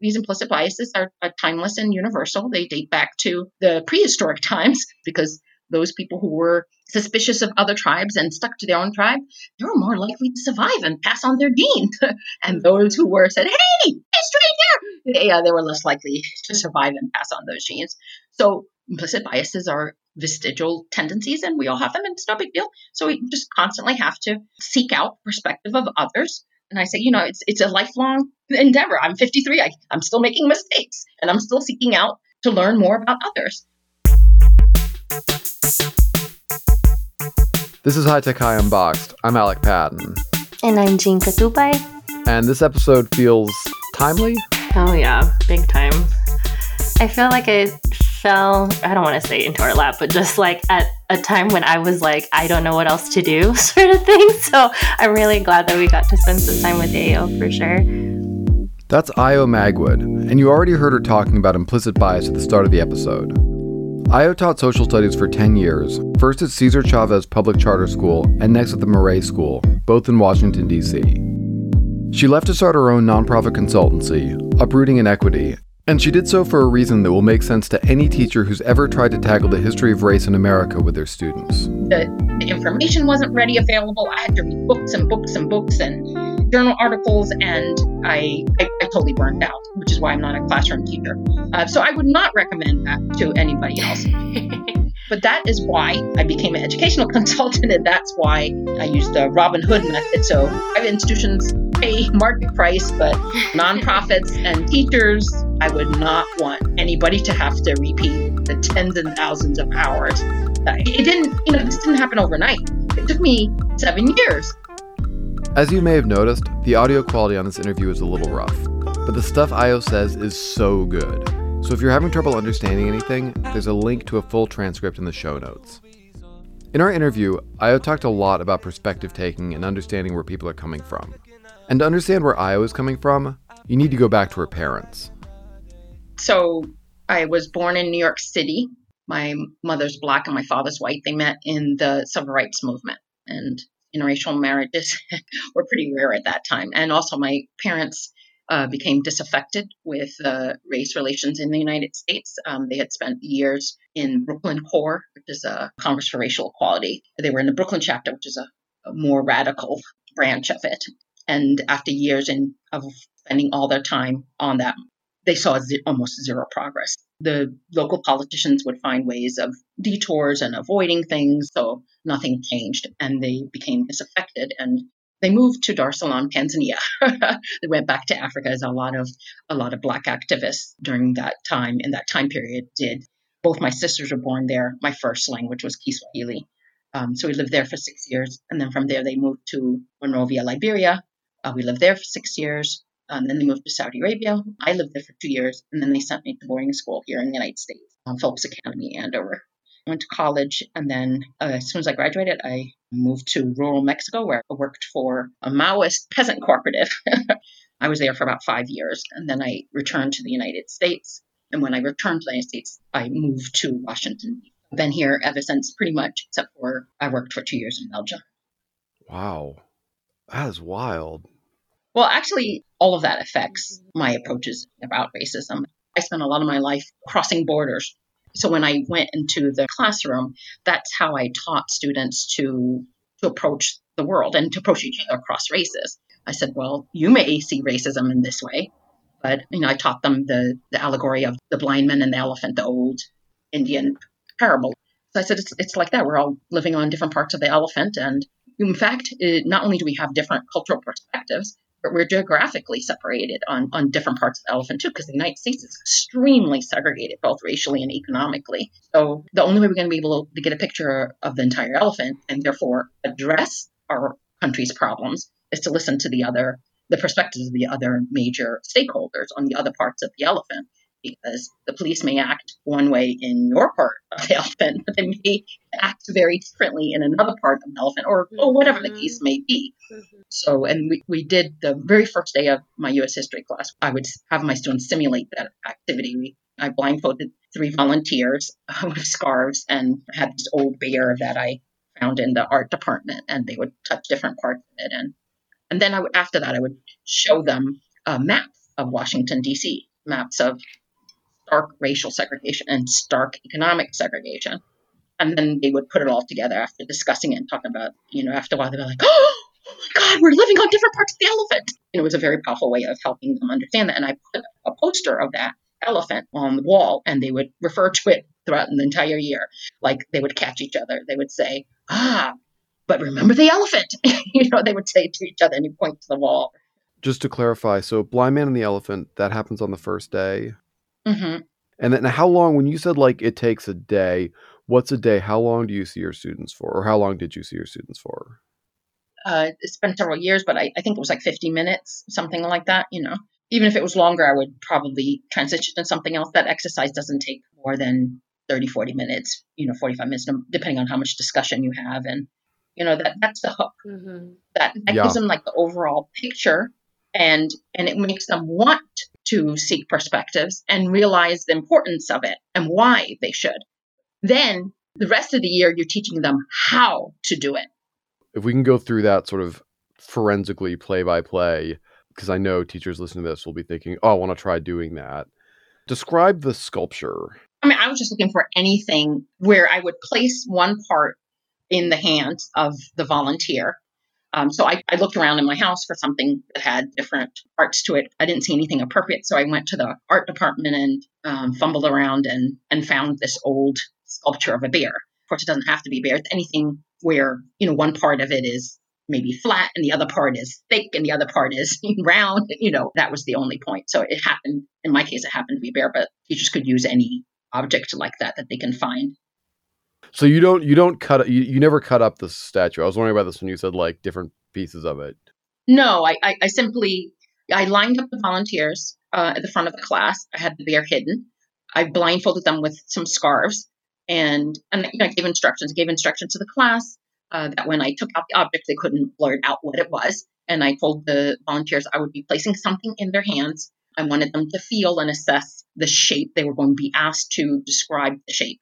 these implicit biases are, are timeless and universal. They date back to the prehistoric times because those people who were suspicious of other tribes and stuck to their own tribe, they were more likely to survive and pass on their genes. and those who were said, "Hey, stranger," yeah, uh, they were less likely to survive and pass on those genes. So implicit biases are vestigial tendencies, and we all have them, and it's no big deal. So we just constantly have to seek out perspective of others. And I say, you know, it's it's a lifelong endeavor. I'm 53. I, I'm still making mistakes, and I'm still seeking out to learn more about others. This is High Tech High Unboxed. I'm Alec Patton. And I'm Jean Katupai. And this episode feels timely. Oh, yeah, big time. I feel like I fell, I don't want to say into our lap, but just like at a time when I was like, I don't know what else to do, sort of thing. So I'm really glad that we got to spend some time with Ayo for sure. That's Ayo Magwood, and you already heard her talking about implicit bias at the start of the episode. Ayo taught social studies for 10 years, first at Cesar Chavez Public Charter School and next at the Maret School, both in Washington, D.C. She left to start her own nonprofit consultancy, Uprooting Inequity, and she did so for a reason that will make sense to any teacher who's ever tried to tackle the history of race in America with their students. The, the information wasn't ready available. I had to read books and books and books and journal articles, and I, I, I totally burned out, which is why I'm not a classroom teacher. Uh, so I would not recommend that to anybody else. but that is why I became an educational consultant, and that's why I used the Robin Hood method. So private institutions pay market price, but nonprofits and teachers, I would not want anybody to have to repeat the tens and thousands of hours. It didn't, you know, this didn't happen overnight. It took me seven years. As you may have noticed, the audio quality on this interview is a little rough, but the stuff Ayo says is so good. So if you're having trouble understanding anything, there's a link to a full transcript in the show notes. In our interview, Ayo talked a lot about perspective taking and understanding where people are coming from. And to understand where Ayo is coming from, you need to go back to her parents. So I was born in New York City. My mother's black and my father's white. They met in the civil rights movement. And interracial marriages were pretty rare at that time. And also, my parents uh, became disaffected with uh, race relations in the United States. Um, they had spent years in Brooklyn CORE, which is a Congress for Racial Equality. They were in the Brooklyn chapter, which is a, a more radical branch of it. And after years in, of spending all their time on that, they saw z- almost zero progress. The local politicians would find ways of detours and avoiding things, so nothing changed, and they became disaffected and they moved to Dar es Salaam, Tanzania. they went back to Africa, as a lot of a lot of black activists during that time in that time period did. Both my sisters were born there. My first language was Kiswahili. Um, so we lived there for six years, and then from there they moved to Monrovia, Liberia. Uh, we lived there for six years. Um, then they moved to Saudi Arabia. I lived there for two years, and then they sent me to boarding school here in the United States, um, Phillips Academy, Andover. Went to college, and then uh, as soon as I graduated, I moved to rural Mexico, where I worked for a Maoist peasant cooperative. I was there for about five years, and then I returned to the United States. And when I returned to the United States, I moved to Washington. I've been here ever since, pretty much, except for I worked for two years in Belgium. Wow, that is wild. Well, actually, all of that affects my approaches about racism. I spent a lot of my life crossing borders. So when I went into the classroom, that's how I taught students to to approach the world and to approach each other across races. I said, well, you may see racism in this way, but you know, I taught them the the allegory of the blind man and the elephant, the old Indian parable. So I said, it's, it's like that. We're all living on different parts of the elephant, and in fact, it, not only do we have different cultural perspectives, we're geographically separated on, on different parts of the elephant too, because the United States is extremely segregated, both racially and economically. So the only way we're going to be able to get a picture of the entire elephant and therefore address our country's problems is to listen to the other the perspectives of the other major stakeholders on the other parts of the elephant because the police may act one way in your part of the elephant, but they may act very differently in another part of the elephant, or, or whatever the case may be. Mm-hmm. So, and we, we did the very first day of my U.S. history class, I would have my students simulate that activity. We, I blindfolded three volunteers with scarves and had this old bear that I found in the art department, and they would touch different parts of it. And, and then I would, after that, I would show them a map of Washington, D.C maps of stark racial segregation and stark economic segregation. And then they would put it all together after discussing it and talking about, you know, after a while they'd be like, oh, oh my God, we're living on different parts of the elephant. And it was a very powerful way of helping them understand that. And I put a poster of that elephant on the wall and they would refer to it throughout the entire year. Like they would catch each other. They would say, ah, but remember the elephant. you know, they would say to each other and you point to the wall. Just to clarify, so Blind Man and the Elephant, that happens on the first day. Mm-hmm. And then how long, when you said like it takes a day, what's a day? How long do you see your students for? Or how long did you see your students for? Uh, it's been several years, but I, I think it was like 50 minutes, something like that, you know. Even if it was longer, I would probably transition to something else. That exercise doesn't take more than 30, 40 minutes, you know, 45 minutes, depending on how much discussion you have. And, you know, that that's the hook. Mm-hmm. That, that Yeah. gives them like the overall picture and and it makes them want to seek perspectives and realize the importance of it and why they should. Then the rest of the year, you're teaching them how to do it. If we can go through that sort of forensically play by play, because I know teachers listening to this will be thinking, oh, I want to try doing that. Describe the sculpture. I mean, I was just looking for anything where I would place one part in the hands of the volunteer. Um, so I, I looked around in my house for something that had different parts to it. I didn't see anything appropriate, so I went to the art department and um, fumbled around and and found this old sculpture of a bear. Of course, it doesn't have to be bear. It's anything where you know one part of it is maybe flat and the other part is thick and the other part is round. You know, that was the only point. So it happened. In my case, it happened to be bear, but teachers could use any object like that that they can find. So you don't you don't cut you, you never cut up the statue. I was wondering about this when you said like different pieces of it. No, I, I, I simply I lined up the volunteers uh, at the front of the class. I had the bear hidden. I blindfolded them with some scarves, and and you know, I gave instructions. I gave instructions to the class uh, that when I took out the object, they couldn't blurt out what it was. And I told the volunteers I would be placing something in their hands. I wanted them to feel and assess the shape. They were going to be asked to describe the shape.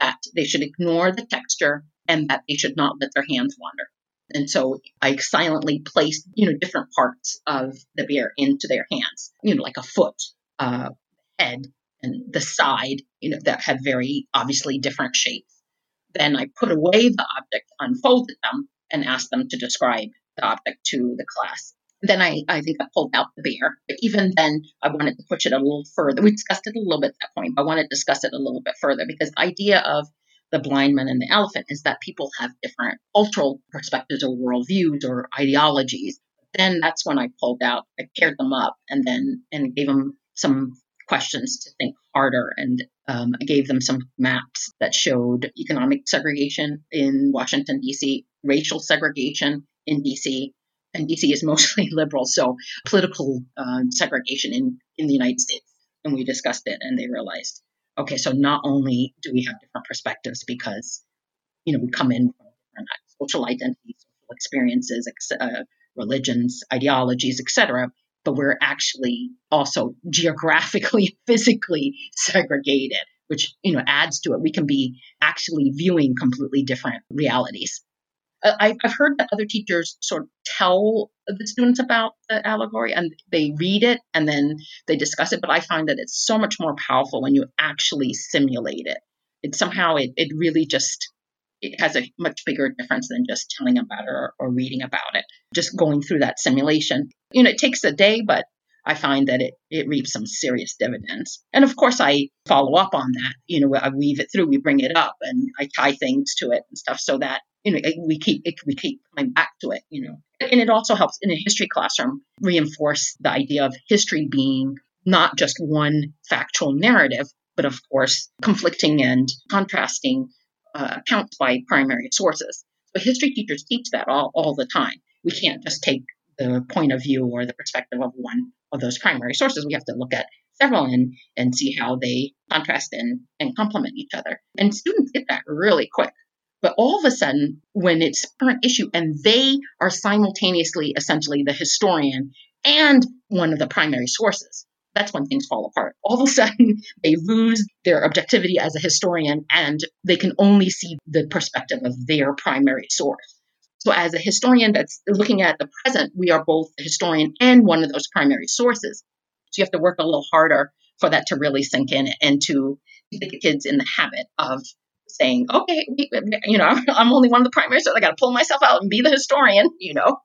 That they should ignore the texture and that they should not let their hands wander. And so I silently placed, you know, different parts of the beer into their hands, you know, like a foot, uh, head, and the side, you know, that had very obviously different shapes. Then I put away the object, unfolded them, and asked them to describe the object to the class. Then I, I think I pulled out the bear. But even then, I wanted to push it a little further. We discussed it a little bit at that point, but I wanted to discuss it a little bit further because the idea of the blind man and the elephant is that people have different cultural perspectives or worldviews or ideologies. Then that's when I pulled out, I paired them up, and then and gave them some questions to think harder. And um, I gave them some maps that showed economic segregation in Washington D.C., racial segregation in D.C., and D.C. is mostly liberal, so political uh, segregation in in the United States. And we discussed it, and they realized okay, so not only do we have different perspectives because, you know, we come in from different social identities, social experiences, ex- uh, religions, ideologies, etc., but we're actually also geographically, physically segregated, which, you know, adds to it. We can be actually viewing completely different realities. Uh, I've heard that other teachers sort of tell the students about the allegory and they read it and then they discuss it, but I find that it's so much more powerful when you actually simulate it. It somehow it, it really just it has a much bigger difference than just telling about it or, or reading about it. Just going through that simulation. You know, it takes a day, but I find that it it reaps some serious dividends. And of course I follow up on that. You know, I weave it through, we bring it up and I tie things to it and stuff so that you know we keep it, we keep coming back to it you know. And it also helps in a history classroom reinforce the idea of history being not just one factual narrative but of course conflicting and contrasting uh, accounts by primary sources. So history teachers teach that all, all the time. We can't just take the point of view or the perspective of one of those primary sources. We have to look at several and and see how they contrast and, and complement each other. And students get that really quick but all of a sudden, when it's current issue and they are simultaneously essentially the historian and one of the primary sources, that's when things fall apart. All of a sudden, they lose their objectivity as a historian and they can only see the perspective of their primary source. So, as a historian that's looking at the present, we are both a historian and one of those primary sources. So, you have to work a little harder for that to really sink in and to get the kids in the habit of saying, okay, you know, I'm only one of the primaries, so I got to pull myself out and be the historian, you know.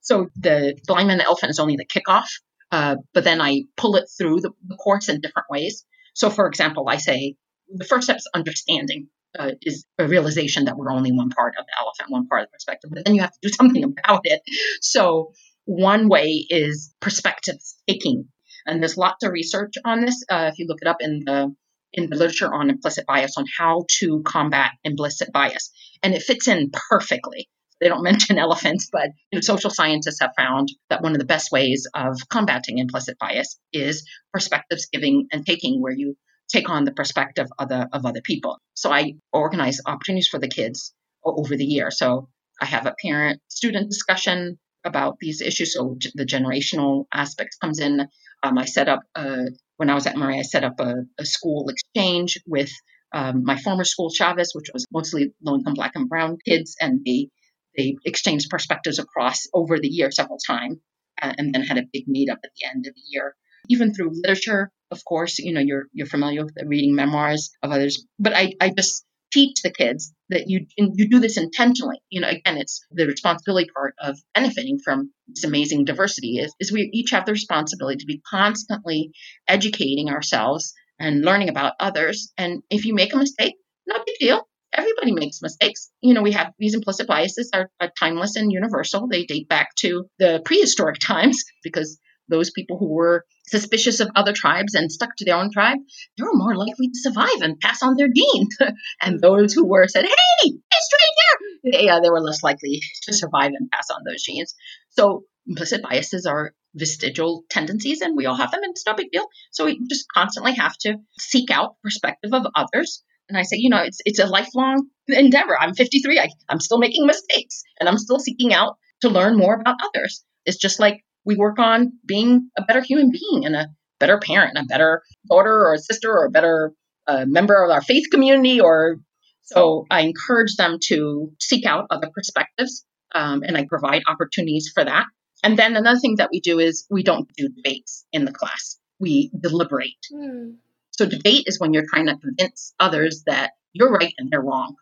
So the blind man the elephant is only the kickoff, uh, but then I pull it through the, the, course in different ways. So, for example, I say the first step is understanding. Uh, is a realization that we're only one part of the elephant, one part of the perspective, but then you have to do something about it. So, one way is perspective taking, and there's lots of research on this. Uh, if you look it up in the in the literature on implicit bias on how to combat implicit bias. And it fits in perfectly. They don't mention elephants, but you know, social scientists have found that one of the best ways of combating implicit bias is perspectives giving and taking, where you take on the perspective of, the, of other people. So I organize opportunities for the kids over the year. So I have a parent student discussion about these issues. So the generational aspects comes in. Um, I set up a when I was at Maret, I set up a, a school exchange with um, my former school, Chavez, which was mostly low income black and brown kids, and they they exchanged perspectives across over the year several times, uh, and then had a big meetup at the end of the year. Even through literature, of course, you know you're you're familiar with reading memoirs of others, but I I just teach the kids that you you do this intentionally. You know, again, it's the responsibility part of benefiting from this amazing diversity is, is we each have the responsibility to be constantly educating ourselves and learning about others. And if you make a mistake, no big deal. Everybody makes mistakes. You know, we have these implicit biases are, are timeless and universal. They date back to the prehistoric times because those people who were suspicious of other tribes and stuck to their own tribe, they were more likely to survive and pass on their genes. and those who were said, "Hey, hey, stranger," yeah, uh, they were less likely to survive and pass on those genes. So implicit biases are vestigial tendencies, and we all have them, and it's no big deal. So we just constantly have to seek out perspective of others. And I say, you know, it's it's a lifelong endeavor. I'm 53. I, I'm still making mistakes, and I'm still seeking out to learn more about others. It's just like we work on being a better human being and a better parent, a better daughter or a sister or a better uh, member of our faith community. Or so I encourage them to seek out other perspectives, um, and I provide opportunities for that. And then another thing that we do is we don't do debates in the class. We deliberate. Mm. So debate is when you're trying to convince others that you're right and they're wrong.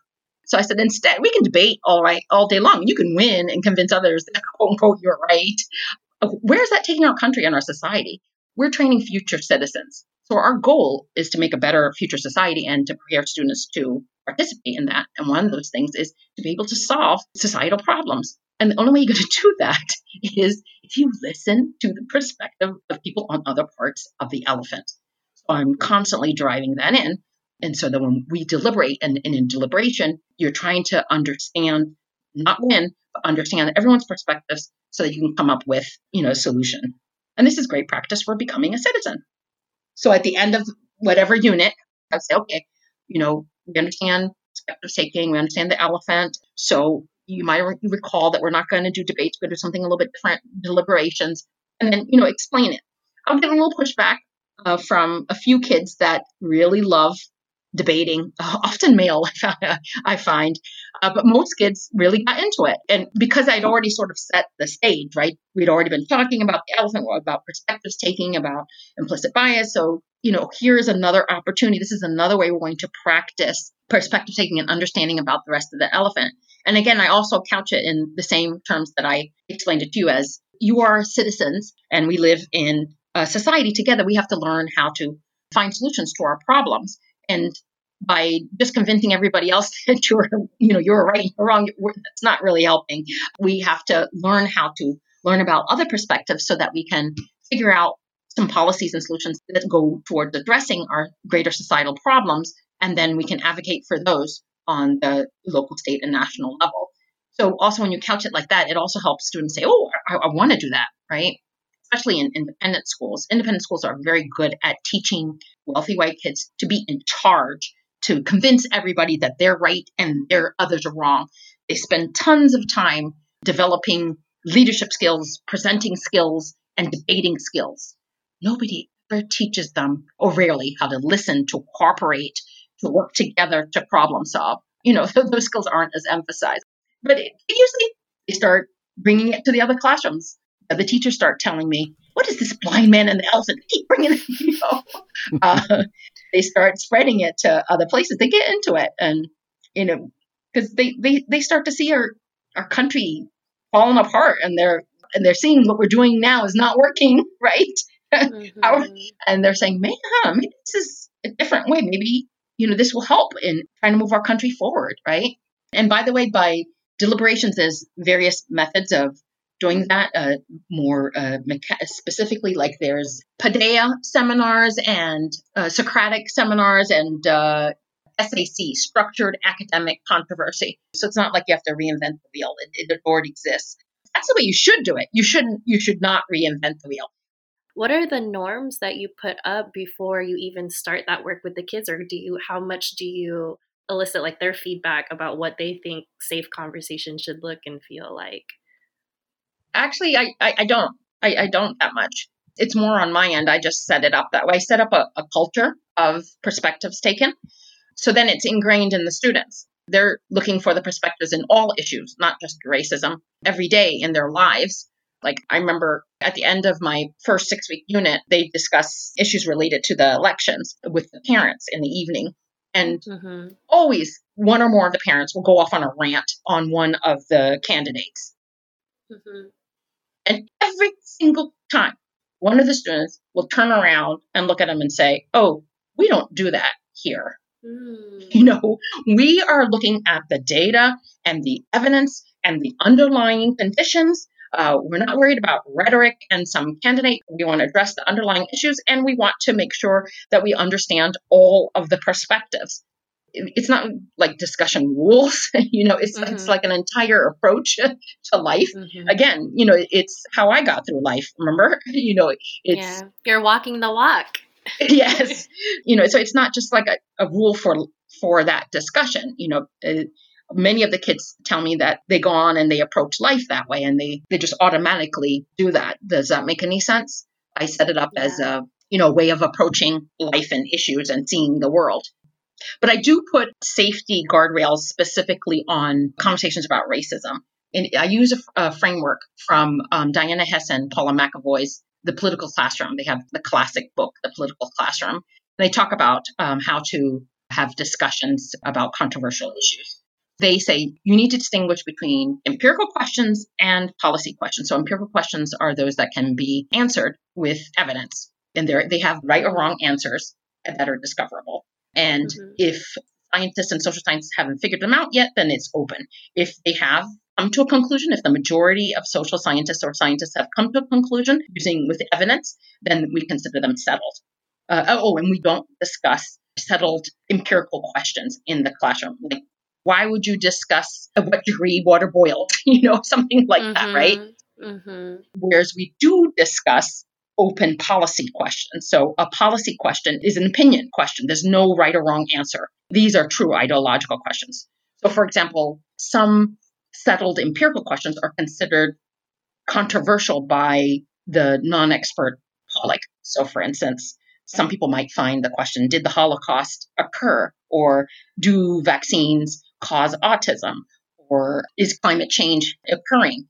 So I said, instead, we can debate all right all day long. You can win and convince others that quote unquote you're right where is that taking our country and our society? We're training future citizens. So our goal is to make a better future society and to prepare students to participate in that. And one of those things is to be able to solve societal problems. And the only way you're going to do that is if you listen to the perspective of people on other parts of the elephant. So I'm constantly driving that in. And so that when we deliberate and, and in deliberation, you're trying to understand, not win, understand everyone's perspectives so that you can come up with, you know, a solution. And this is great practice for becoming a citizen. So at the end of whatever unit, I say, okay, you know, we understand perspective taking, we understand the elephant. So you might recall that we're not going to do debates, we're do something a little bit different, deliberations, and then, you know, explain it. I'm getting a little pushback uh, from a few kids that really love debating, often male, I find, uh, but most kids really got into it. And because I'd already sort of set the stage, right? We'd already been talking about the elephant, about perspectives taking, about implicit bias. So, you know, here's another opportunity. This is another way we're going to practice perspective taking and understanding about the rest of the elephant. And again, I also couch it in the same terms that I explained it to you as you are citizens and we live in a society together. We have to learn how to find solutions to our problems. And by just convincing everybody else that you're, you know, you're right, you're wrong, that's not really helping. We have to learn how to learn about other perspectives so that we can figure out some policies and solutions that go towards addressing our greater societal problems, and then we can advocate for those on the local, state, and national level. So, also when you couch it like that, it also helps students say, "Oh, I, I want to do that," right? Especially in independent schools. Independent schools are very good at teaching wealthy white kids to be in charge, to convince everybody that they're right and their others are wrong. They spend tons of time developing leadership skills, presenting skills, and debating skills. Nobody ever teaches them, or rarely, how to listen, to cooperate, to work together, to problem solve. You know, those skills aren't as emphasized. But it, usually they start bringing it to the other classrooms the teachers start telling me, what is this blind man and the elephant? They keep bringing it, you know. uh, they start spreading it to other places. They get into it, and you know, because they, they they start to see our our country falling apart, and they're and they're seeing what we're doing now is not working, right? Mm-hmm. and they're saying, man, maybe this is a different way. Maybe you know this will help in trying to move our country forward, right? And by the way, by deliberations, there's various methods of doing that uh, more uh, mecha- specifically like there's Paideia seminars and uh, Socratic seminars and uh, SAC, structured academic controversy. So it's not like you have to reinvent the wheel. It, it already exists. That's the way you should do it. You shouldn't. You should not reinvent the wheel. What are the norms that you put up before you even start that work with the kids, or do you? How much do you elicit like their feedback about what they think safe conversation should look and feel like? Actually, I I, I don't. I, I don't that much it's more on my end. I just set it up that way. I set up a, a, culture of perspectives taken. So then it's ingrained in the students. They're looking for the perspectives in all issues, not just racism, every day in their lives. Like I remember at the end of my first six week unit, they discuss issues related to the elections with the parents in the evening. And mm-hmm. always one or more of the parents will go off on a rant on one of the candidates. Mm-hmm. And every single time, one of the students will turn around and look at them and say, Oh, we don't do that here. Mm. You know, we are looking at the data and the evidence and the underlying conditions. Uh, we're not worried about rhetoric and some candidate. We want to address the underlying issues and we want to make sure that we understand all of the perspectives. It's not like discussion rules, you know, it's, mm-hmm. it's like an entire approach to life. Mm-hmm. Again, you know, it's how I got through life, remember? you know, it's. Yeah, you're walking the walk. yes you know so it's not just like a, a rule for for that discussion you know uh, many of the kids tell me that they go on and they approach life that way and they they just automatically do that does that make any sense i set it up yeah. as a you know way of approaching life and issues and seeing the world but i do put safety guardrails specifically on conversations about racism and i use a, a framework from um, diana hess and paula mcavoy's the political classroom. They have the classic book, The Political Classroom. They talk about um, how to have discussions about controversial issues. They say you need to distinguish between empirical questions and policy questions. So, empirical questions are those that can be answered with evidence, and they have right or wrong answers that are discoverable. And mm-hmm. if scientists and social scientists haven't figured them out yet, then it's open. If they have, come to a conclusion, if the majority of social scientists or scientists have come to a conclusion using with evidence, then we consider them settled. Uh, oh, and we don't discuss settled empirical questions in the classroom. Like, why would you discuss at what degree water boiled? you know, something like mm-hmm. that, right? Mm-hmm. Whereas we do discuss open policy questions. So a policy question is an opinion question. There's no right or wrong answer. These are true ideological questions. So, for example, some settled empirical questions are considered controversial by the non expert public. So, for instance, some people might find the question Did the Holocaust occur? Or do vaccines cause autism? Or is climate change occurring?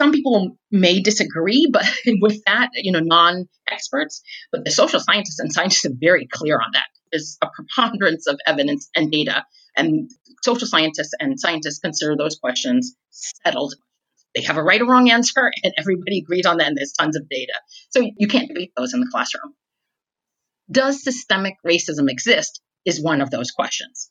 Some people may disagree, but with that, you know, non experts, but the social scientists and scientists are very clear on that. There's a preponderance of evidence and data and social scientists and scientists consider those questions settled. They have a right or wrong answer, and everybody agrees on that, and there's tons of data. So you can't debate those in the classroom. Does systemic racism exist? Is one of those questions.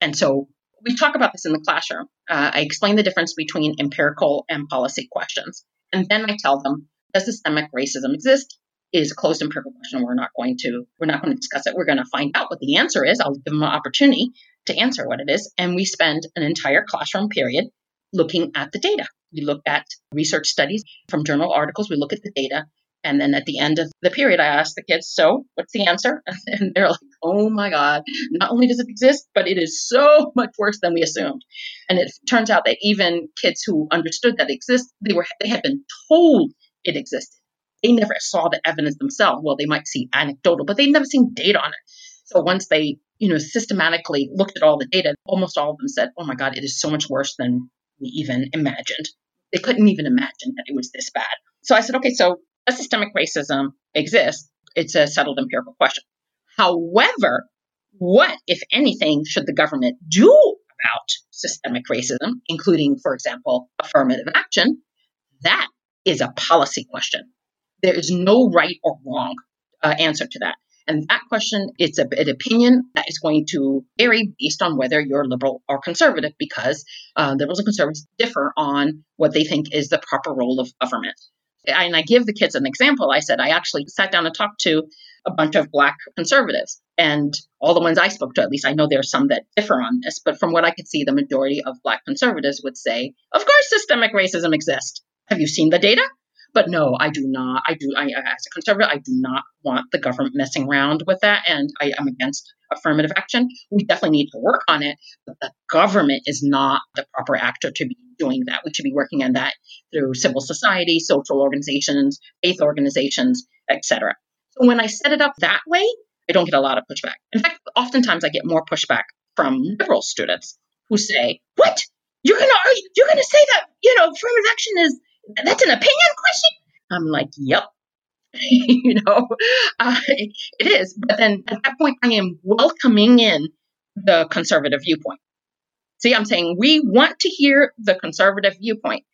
And so we talk about this in the classroom. Uh, I explain the difference between empirical and policy questions. And then I tell them, does systemic racism exist? It is a closed empirical question. We're not going to we're not going to discuss it. We're going to find out what the answer is. I'll give them an opportunity to answer what it is. And we spend an entire classroom period looking at the data. We look at research studies from journal articles, we look at the data. And then at the end of the period, I ask the kids, So, what's the answer? And they're like, Oh my God, not only does it exist, but it is so much worse than we assumed. And it turns out that even kids who understood that it exists, they were they had been told it existed. They never saw the evidence themselves. Well, they might see anecdotal, but they've never seen data on it. So once they you know, systematically looked at all the data, almost all of them said, oh my God, it is so much worse than we even imagined. They couldn't even imagine that it was this bad. So I said, okay, so does systemic racism exist? It's a settled empirical question. However, what, if anything, should the government do about systemic racism, including, for example, affirmative action? That is a policy question. There is no right or wrong uh, answer to that. And that question, it's a, an opinion that is going to vary based on whether you're liberal or conservative, because uh, liberals and conservatives differ on what they think is the proper role of government. And I give the kids an example. I said I actually sat down and talked to a bunch of black conservatives, and all the ones I spoke to, at least I know there are some that differ on this, but from what I could see, the majority of black conservatives would say, "Of course, systemic racism exists. Have you seen the data? But no, I do not. I do. I, as a conservative, I do not want the government messing around with that, and I am against affirmative action. We definitely need to work on it, but the government is not the proper actor to be doing that. We should be working on that through civil society, social organizations, faith organizations, etc. So when I set it up that way, I don't get a lot of pushback. In fact, oftentimes I get more pushback from liberal students who say, "What? You're gonna you're gonna say that you know affirmative action is that's an opinion question? I'm like, yep. you know, uh, it is. But then at that point, I am welcoming in the conservative viewpoint. See, I'm saying we want to hear the conservative viewpoint,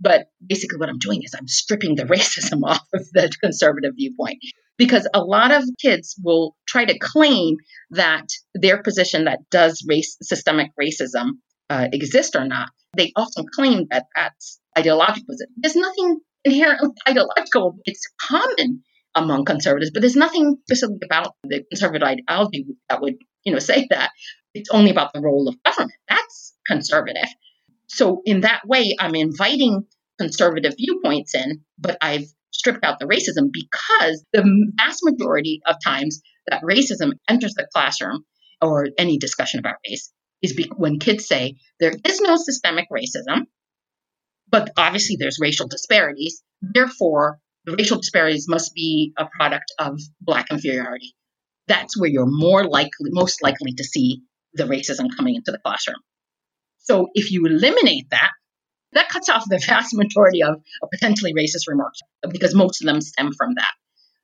but basically what I'm doing is I'm stripping the racism off of the conservative viewpoint because a lot of kids will try to claim that their position that does race systemic racism uh, exist or not. They often claim that that's ideological. There's nothing inherently ideological. It's common among conservatives, but there's nothing specifically about the conservative ideology that would, you know, say that. It's only about the role of government. That's conservative. So in that way, I'm inviting conservative viewpoints in, but I've stripped out the racism because the vast majority of times that racism enters the classroom or any discussion about race is be- when kids say there is no systemic racism, but obviously, there's racial disparities. Therefore, the racial disparities must be a product of Black inferiority. That's where you're more likely, most likely to see the racism coming into the classroom. So if you eliminate that, that cuts off the vast majority of, potentially racist remarks because most of them stem from that.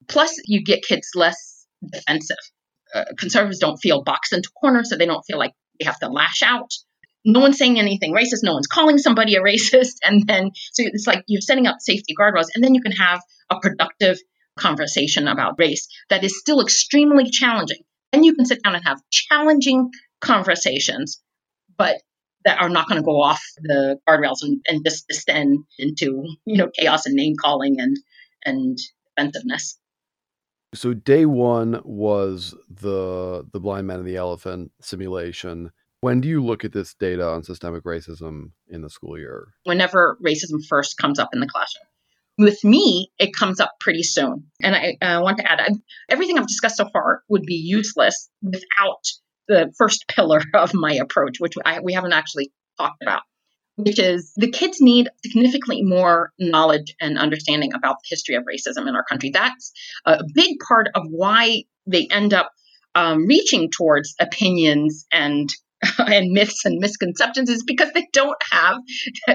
Plus, you get kids less defensive. Uh, conservatives don't feel boxed into corners, so they don't feel like they have to lash out no one's saying anything racist, no one's calling somebody a racist. And then, so it's like you're setting up safety guardrails, and then you can have a productive conversation about race that is still extremely challenging. And you can sit down and have challenging conversations, but that are not going to go off the guardrails and, and just descend into, you know, chaos and name calling and, and defensiveness. So day one was the the blind man and the elephant simulation when do you look at this data on systemic racism in the school year? Whenever racism first comes up in the classroom. With me, it comes up pretty soon. And I, I want to add I, everything I've discussed so far would be useless without the first pillar of my approach, which I, we haven't actually talked about, which is the kids need significantly more knowledge and understanding about the history of racism in our country. That's a big part of why they end up um, reaching towards opinions and and myths and misconceptions is because they don't have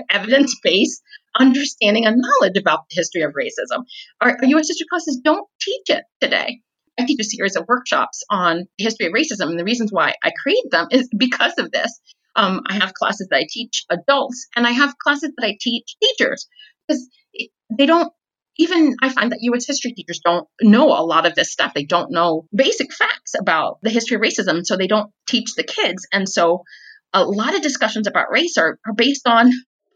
evidence based understanding and knowledge about the history of racism. Our, our U.S. history classes don't teach it today. I teach a series of workshops on the history of racism, and the reasons why I create them is because of this. Um, I have classes that I teach adults, and I have classes that I teach teachers because they don't even I find that US history teachers don't know a lot of this stuff. They don't know basic facts about the history of racism, so they don't teach the kids. And so a lot of discussions about race are, are based on a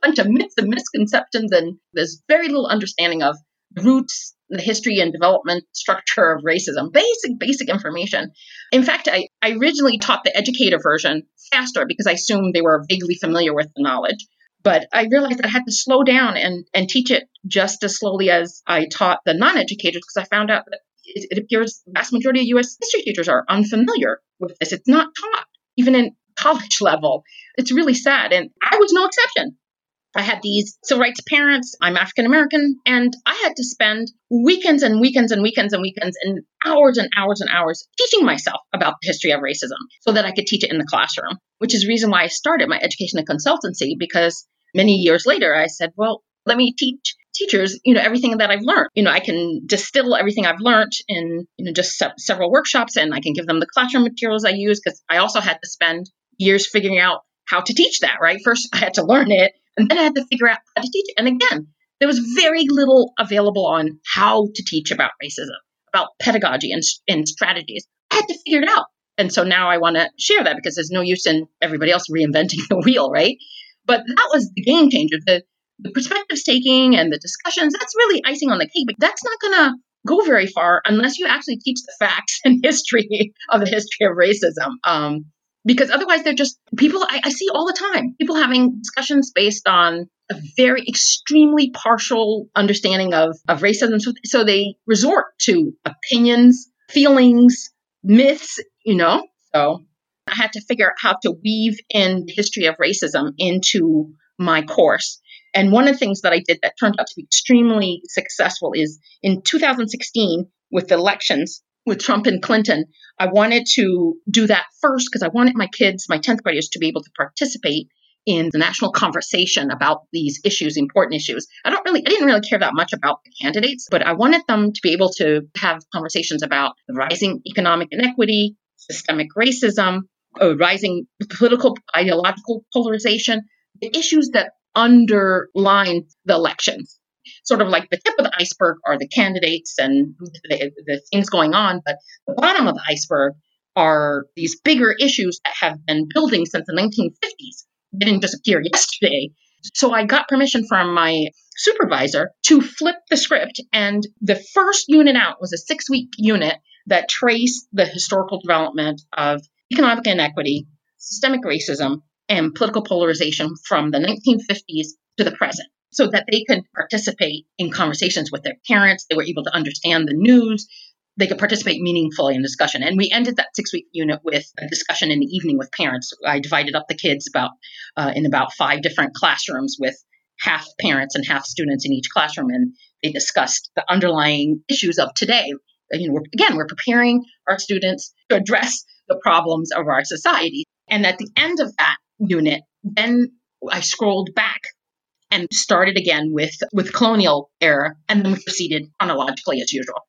bunch of myths and misconceptions, and there's very little understanding of roots, the history and development structure of racism. Basic, basic information. In fact, I, I originally taught the educator version faster because I assumed they were vaguely familiar with the knowledge. But I realized I had to slow down and, and teach it just as slowly as I taught the non educators because I found out that it, it appears the vast majority of US history teachers are unfamiliar with this. It's not taught, even in college level. It's really sad. And I was no exception. I had these civil rights parents. I'm African American, and I had to spend weekends and weekends and weekends and weekends and hours and hours and hours teaching myself about the history of racism so that I could teach it in the classroom, which is the reason why I started my education and consultancy because many years later I said, well, let me teach teachers, you know, everything that I've learned. You know, I can distill everything I've learned in, you know, just se- several workshops and I can give them the classroom materials I use because I also had to spend years figuring out how to teach that, right? First, I had to learn it and then I had to figure out how to teach. And again, there was very little available on how to teach about racism, about pedagogy and, and strategies. I had to figure it out. And so now I want to share that because there's no use in everybody else reinventing the wheel, right? But that was the game changer. The, the perspectives taking and the discussions, that's really icing on the cake, but that's not going to go very far unless you actually teach the facts and history of the history of racism. Um, because otherwise, they're just people I, I see all the time people having discussions based on a very extremely partial understanding of, of racism. So, so they resort to opinions, feelings, myths, you know? So I had to figure out how to weave in the history of racism into my course. And one of the things that I did that turned out to be extremely successful is in 2016 with the elections with Trump and Clinton, I wanted to do that first because I wanted my kids, my 10th graders, to be able to participate in the national conversation about these issues, important issues. I don't really, I didn't really care that much about the candidates, but I wanted them to be able to have conversations about the rising economic inequity, systemic racism, rising political ideological polarization, the issues that underline the elections. Sort of like the tip of the iceberg are the candidates and the, the things going on, but the bottom of the iceberg are these bigger issues that have been building since the 1950s They didn't disappear yesterday. So I got permission from my supervisor to flip the script. And the first unit out was a six week unit that traced the historical development of economic inequity, systemic racism, and political polarization from the 1950s to the present so that they could participate in conversations with their parents. They were able to understand the news they could participate meaningfully in discussion. And we ended that six week unit with a discussion in the evening with parents. I divided up the kids about uh, in about five different classrooms with half parents and half students in each classroom, and they discussed the underlying issues of today. You know, we're, again, we're preparing our students to address the problems of our society. And at the end of that unit, then I scrolled back and started again with with colonial era, and then we proceeded chronologically as usual.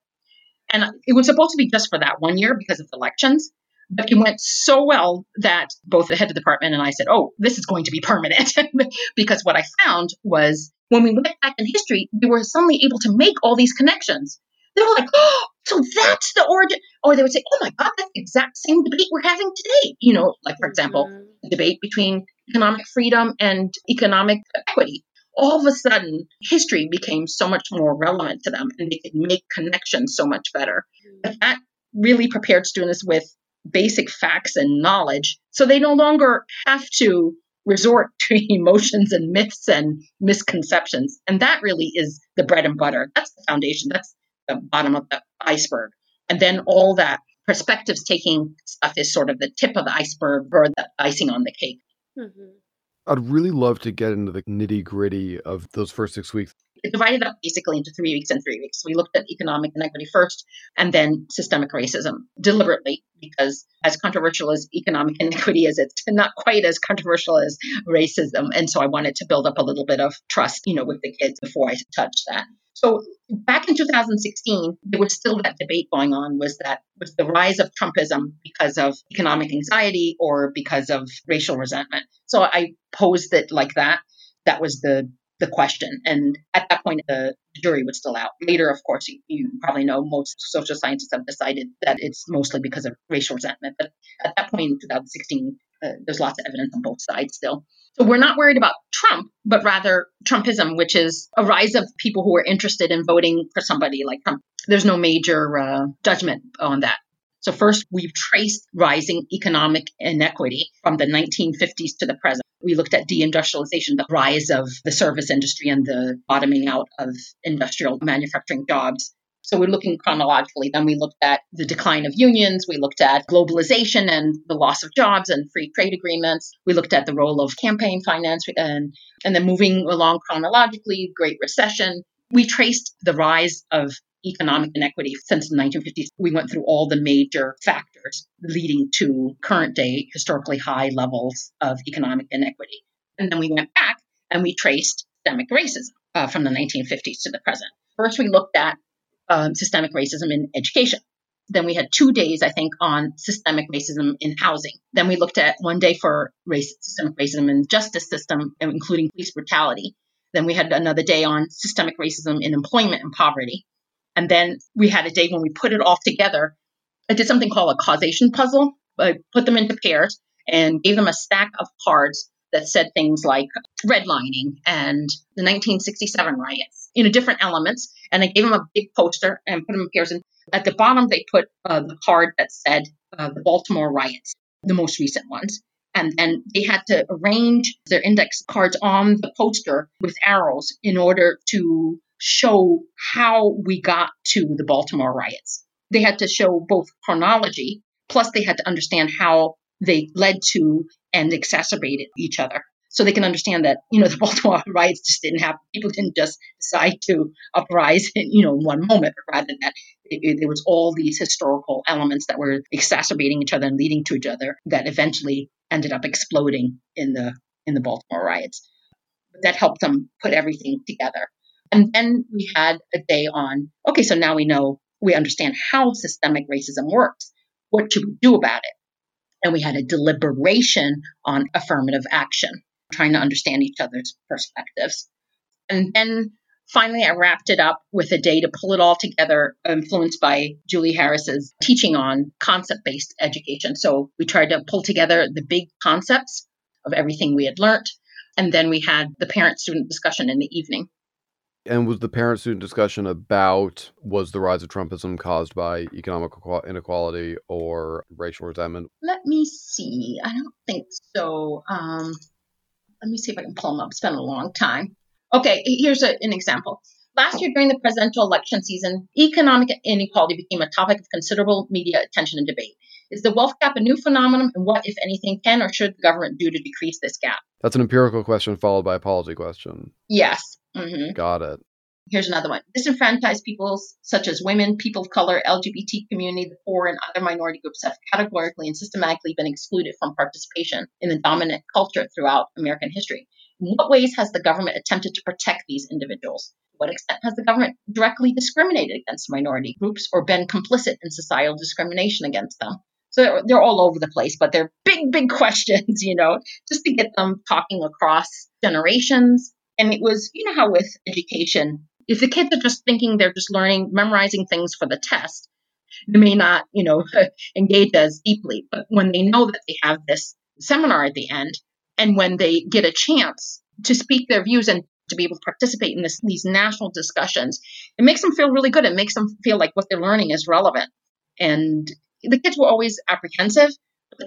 And it was supposed to be just for that one year because of the elections. But it went so well that both the head of the department and I said, oh, this is going to be permanent. because what I found was when we went back in history, we were suddenly able to make all these connections. They were like, oh, so that's the origin. Or they would say, oh my God, that's the exact same debate we're having today. You know, like, for example, mm-hmm. the debate between economic freedom and economic equity all of a sudden history became so much more relevant to them and they could make connections so much better. But that really prepared students with basic facts and knowledge so they no longer have to resort to emotions and myths and misconceptions. And that really is the bread and butter. That's the foundation. That's the bottom of the iceberg. And then all that perspectives taking stuff is sort of the tip of the iceberg or the icing on the cake. Mm-hmm. I'd really love to get into the nitty gritty of those first six weeks. It divided up basically into three weeks and three weeks. We looked at economic inequity first and then systemic racism deliberately because as controversial as economic inequity is, it's not quite as controversial as racism. And so I wanted to build up a little bit of trust, you know, with the kids before I touched that. So back in 2016, there was still that debate going on was that was the rise of Trumpism because of economic anxiety or because of racial resentment. So I posed it like that. That was the the question. And at that point, the jury was still out. Later, of course, you, you, probably know most social scientists have decided that it's mostly because of racial resentment. But at that point in 2016, uh, there's lots of evidence on both sides still. So we're not worried about Trump, but rather Trumpism, which is a rise of people who are interested in voting for somebody like Trump. There's no major uh, judgment on that. So first, we've traced rising economic inequity from the 1950s to the present. We looked at deindustrialization, the rise of the service industry and the bottoming out of industrial manufacturing jobs. So we're looking chronologically. Then we looked at the decline of unions. We looked at globalization and the loss of jobs and free trade agreements. We looked at the role of campaign finance and, and then moving along chronologically, Great Recession. We traced the rise of economic inequity since the 1950s. We went through all the major factors leading to current day historically high levels of economic inequity. And then we went back and we traced systemic racism uh, from the 1950s to the present. First, we looked at um, systemic racism in education. Then we had two days, I think, on systemic racism in housing. Then we looked at one day for race, systemic racism in justice system, including police brutality. Then we had another day on systemic racism in employment and poverty. And then we had a day when we put it all together. I did something called a causation puzzle. I put them into pairs and gave them a stack of cards that said things like redlining and the 1967 riots, you know, different elements. And I gave them a big poster and put them in pairs. And at the bottom, they put uh, the card that said uh, the Baltimore riots, the most recent ones. And then they had to arrange their index cards on the poster with arrows in order to show how we got to the Baltimore riots. They had to show both chronology, plus they had to understand how they led to and exacerbated each other. So they can understand that, you know, the Baltimore riots just didn't happen. People didn't just decide to uprise, in, you know, in one moment, rather that it, it, there was all these historical elements that were exacerbating each other and leading to each other that eventually ended up exploding in the in the Baltimore riots. That helped them put everything together. And then we had a day on, okay, so now we know, we understand how systemic racism works. What should we do about it? And we had a deliberation on affirmative action, trying to understand each other's perspectives. And then finally, I wrapped it up with a day to pull it all together, influenced by Julie Harris's teaching on concept based education. So we tried to pull together the big concepts of everything we had learned. And then we had the parent student discussion in the evening. And was the parent student discussion about was the rise of Trumpism caused by economic inequality or racial resentment? Let me see. I don't think so. Um, let me see if I can pull them up. It's been a long time. Okay, here's a, an example. Last year, during the presidential election season, economic inequality became a topic of considerable media attention and debate. Is the wealth gap a new phenomenon, and what, if anything, can or should the government do to decrease this gap? That's an empirical question followed by a policy question. Yes. Mm-hmm. Got it. Here's another one. Disenfranchised peoples such as women, people of color, LGBT community, the poor, and other minority groups have categorically and systematically been excluded from participation in the dominant culture throughout American history. In what ways has the government attempted to protect these individuals? To what extent has the government directly discriminated against minority groups or been complicit in societal discrimination against them? So they're, they're all over the place, but they're big, big questions, you know, just to get them talking across generations. And it was, you know, how with education, if the kids are just thinking they're just learning, memorizing things for the test, they may not, you know, engage as deeply. But when they know that they have this seminar at the end, and when they get a chance to speak their views and to be able to participate in this, these national discussions, it makes them feel really good. It makes them feel like what they're learning is relevant. And the kids were always apprehensive,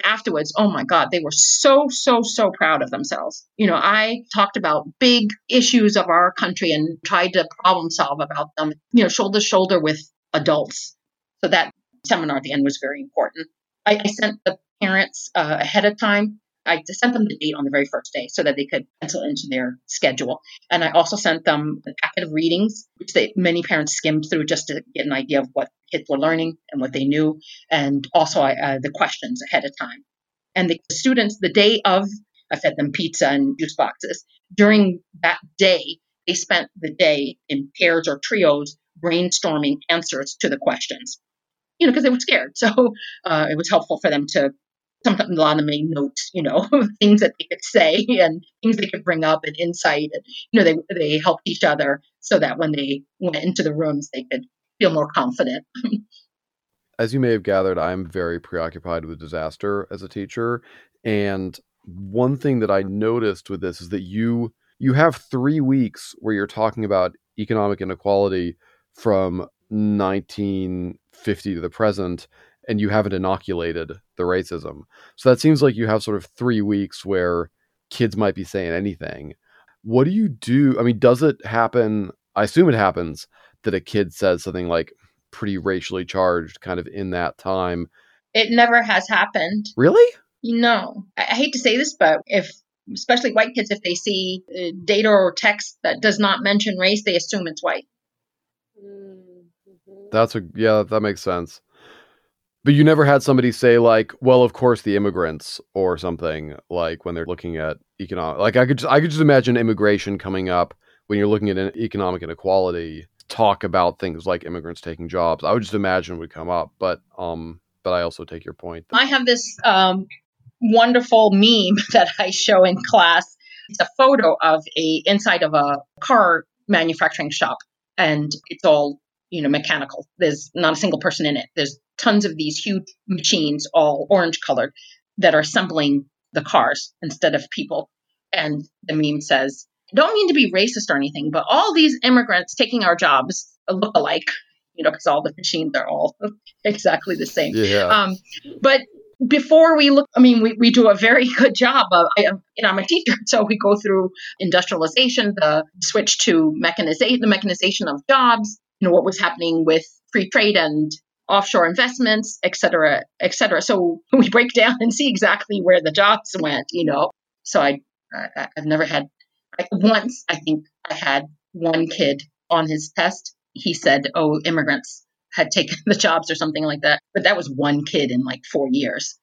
afterwards, oh my God, they were so, so, so proud of themselves. You know, I talked about big issues of our country and tried to problem solve about them, you know, shoulder to shoulder with adults. So that seminar at the end was very important. I, I sent the parents uh, ahead of time I sent them the date on the very first day so that they could pencil into their schedule. And I also sent them a packet of readings, which they, many parents skimmed through just to get an idea of what kids were learning and what they knew, and also uh, the questions ahead of time. And the students, the day of, I fed them pizza and juice boxes. During that day, they spent the day in pairs or trios brainstorming answers to the questions you know, because they were scared. So uh, it was helpful for them to sometimes a lot of made notes, you know, things that they could say and things they could bring up and insight. And, you know, they, they helped each other so that when they went into the rooms, they could feel more confident. as you may have gathered, I'm very preoccupied with disaster as a teacher. And one thing that I noticed with this is that you you have three weeks where you're talking about economic inequality from 1950 to the present and you haven't inoculated the racism. So that seems like you have sort of three weeks where kids might be saying anything. What do you do? I mean, does it happen? I assume it happens that a kid says something like pretty racially charged kind of in that time. It never has happened. Really? No. I, I hate to say this, but if especially white kids, if they see uh, data or text that does not mention race, they assume it's white. That's a yeah, that makes sense. But you never had somebody say like, "Well, of course the immigrants" or something like when they're looking at economic. Like I could just I could just imagine immigration coming up when you're looking at economic inequality, talk about things like immigrants taking jobs. I would just imagine would come up, but um, but I also take your point. I have this um, wonderful meme that I show in class. It's a photo of a inside of a car manufacturing shop, and it's all you know mechanical. There's not a single person in it. There's tons of these huge machines, all orange colored, that are assembling the cars instead of people. And the meme says, don't mean to be racist or anything, but all these immigrants taking our jobs look alike, you know, because all the machines are all exactly the same. Yeah. Um, but before we look, I mean, we, we do a very good job of, I, you know, I'm a teacher, so we go through industrialization, the switch to mechanization, the mechanization of jobs, you know, what was happening with free trade and offshore investments, et cetera, et cetera. So we break down and see exactly where the jobs went, you know. So I, I I've never had once I think I had one kid on his test. He said, "Oh, immigrants had taken the jobs or something like that." But that was one kid in like four years.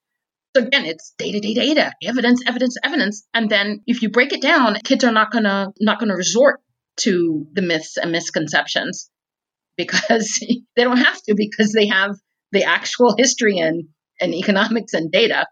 So again, it's data, data, data, evidence, evidence, evidence, and then if you break it down, kids are not gonna not gonna resort to the myths and misconceptions because they don't have to because they have the actual history and and economics and data.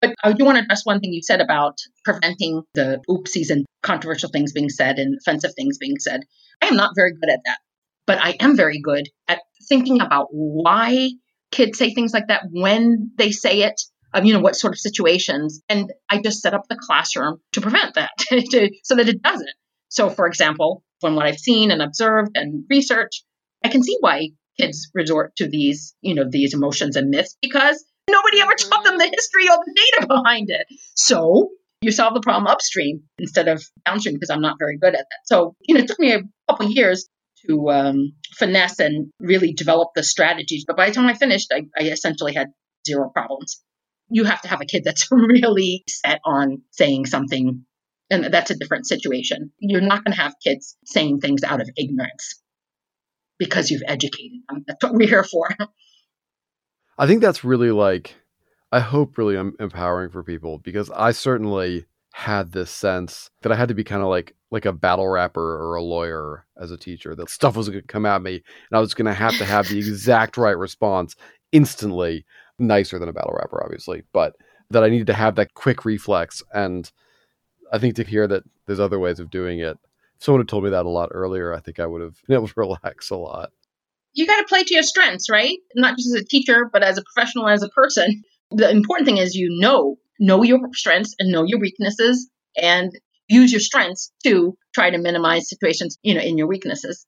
But I do want to address one thing you said about preventing the oopsies and controversial things being said and offensive things being said. I am not very good at that, but I am very good at thinking about why kids say things like that when they say it. Um, you know what sort of situations, and I just set up the classroom to prevent that, to, so that it doesn't. So, for example, from what I've seen and observed and researched, I can see why kids resort to these, you know, these emotions and myths because nobody ever taught them the history or the data behind it. So you solve the problem upstream instead of downstream because I'm not very good at that. So, you know, it took me a couple years to um, finesse and really develop the strategies. But by the time I finished, I, I essentially had zero problems. You have to have a kid that's really set on saying something, and that's a different situation. You're not going to have kids saying things out of ignorance because you've educated them. That's what we're here for. I think that's really like I hope really I'm empowering for people because I certainly had this sense that I had to be kind of like like a battle rapper or a lawyer as a teacher that stuff was going to come at me and I was going to have to have the exact right response instantly nicer than a battle rapper obviously but that I needed to have that quick reflex and I think to hear that there's other ways of doing it someone had told me that a lot earlier I think I would have been able to relax a lot. You got to play to your strengths right? Not just as a teacher but as a professional as a person. The important thing is you know know your strengths and know your weaknesses and use your strengths to try to minimize situations you know in your weaknesses.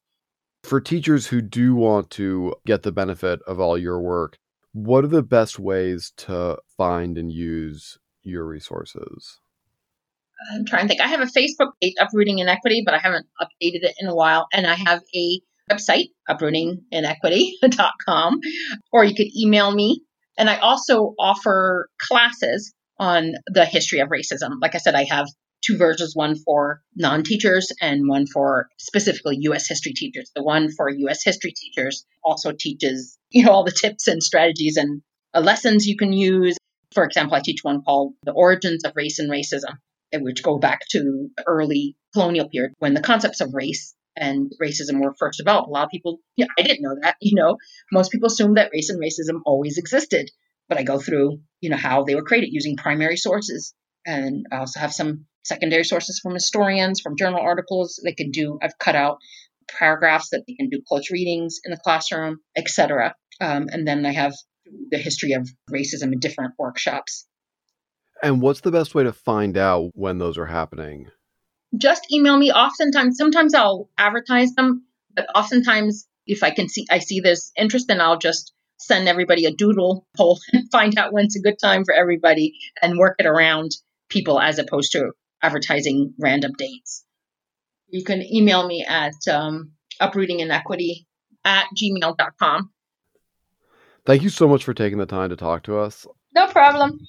For teachers who do want to get the benefit of all your work what are the best ways to find and use your resources i'm trying to think i have a facebook page uprooting inequity but i haven't updated it in a while and i have a website uprootinginequity.com or you could email me and I also offer classes on the history of racism. Like I said, I have two versions one for non teachers and one for specifically US history teachers. The one for US history teachers also teaches, you know, all the tips and strategies and lessons you can use. For example, I teach one called The Origins of Race and Racism, which go back to the early colonial period when the concepts of race and racism were first developed. A lot of people, yeah, I didn't know that. You know, most people assume that race and racism always existed, but I go through, you know, how they were created using primary sources, and I also have some secondary sources from historians, from journal articles. They can do. I've cut out paragraphs that they can do close readings in the classroom, etc. Um, and then I have the history of racism in different workshops. And what's the best way to find out when those are happening? just email me. Oftentimes, sometimes I'll advertise them, but oftentimes if I can see I see there's interest, then I'll just send everybody a doodle poll and find out when's a good time for everybody and work it around people as opposed to advertising random dates. You can email me at um, uprootinginequity at gmail.com. Thank you so much for taking the time to talk to us. No problem.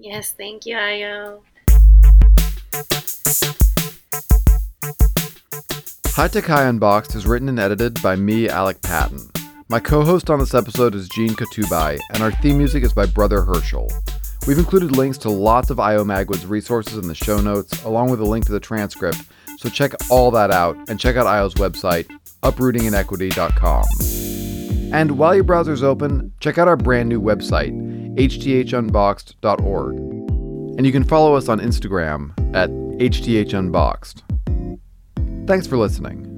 Yes, thank you, Ayo. High Tech Unboxed is written and edited by me, Alec Patton. My co host on this episode is Gene Katubai, and our theme music is by Brother Herschel. We've included links to lots of Ayo Magwood's resources in the show notes, along with a link to the transcript, So check all that out and check out Ayo's website, uprootinginequity.com. And while your browser's open, check out our brand new website, hthunboxed.org. And you can follow us on Instagram at hthunboxed. Thanks for listening.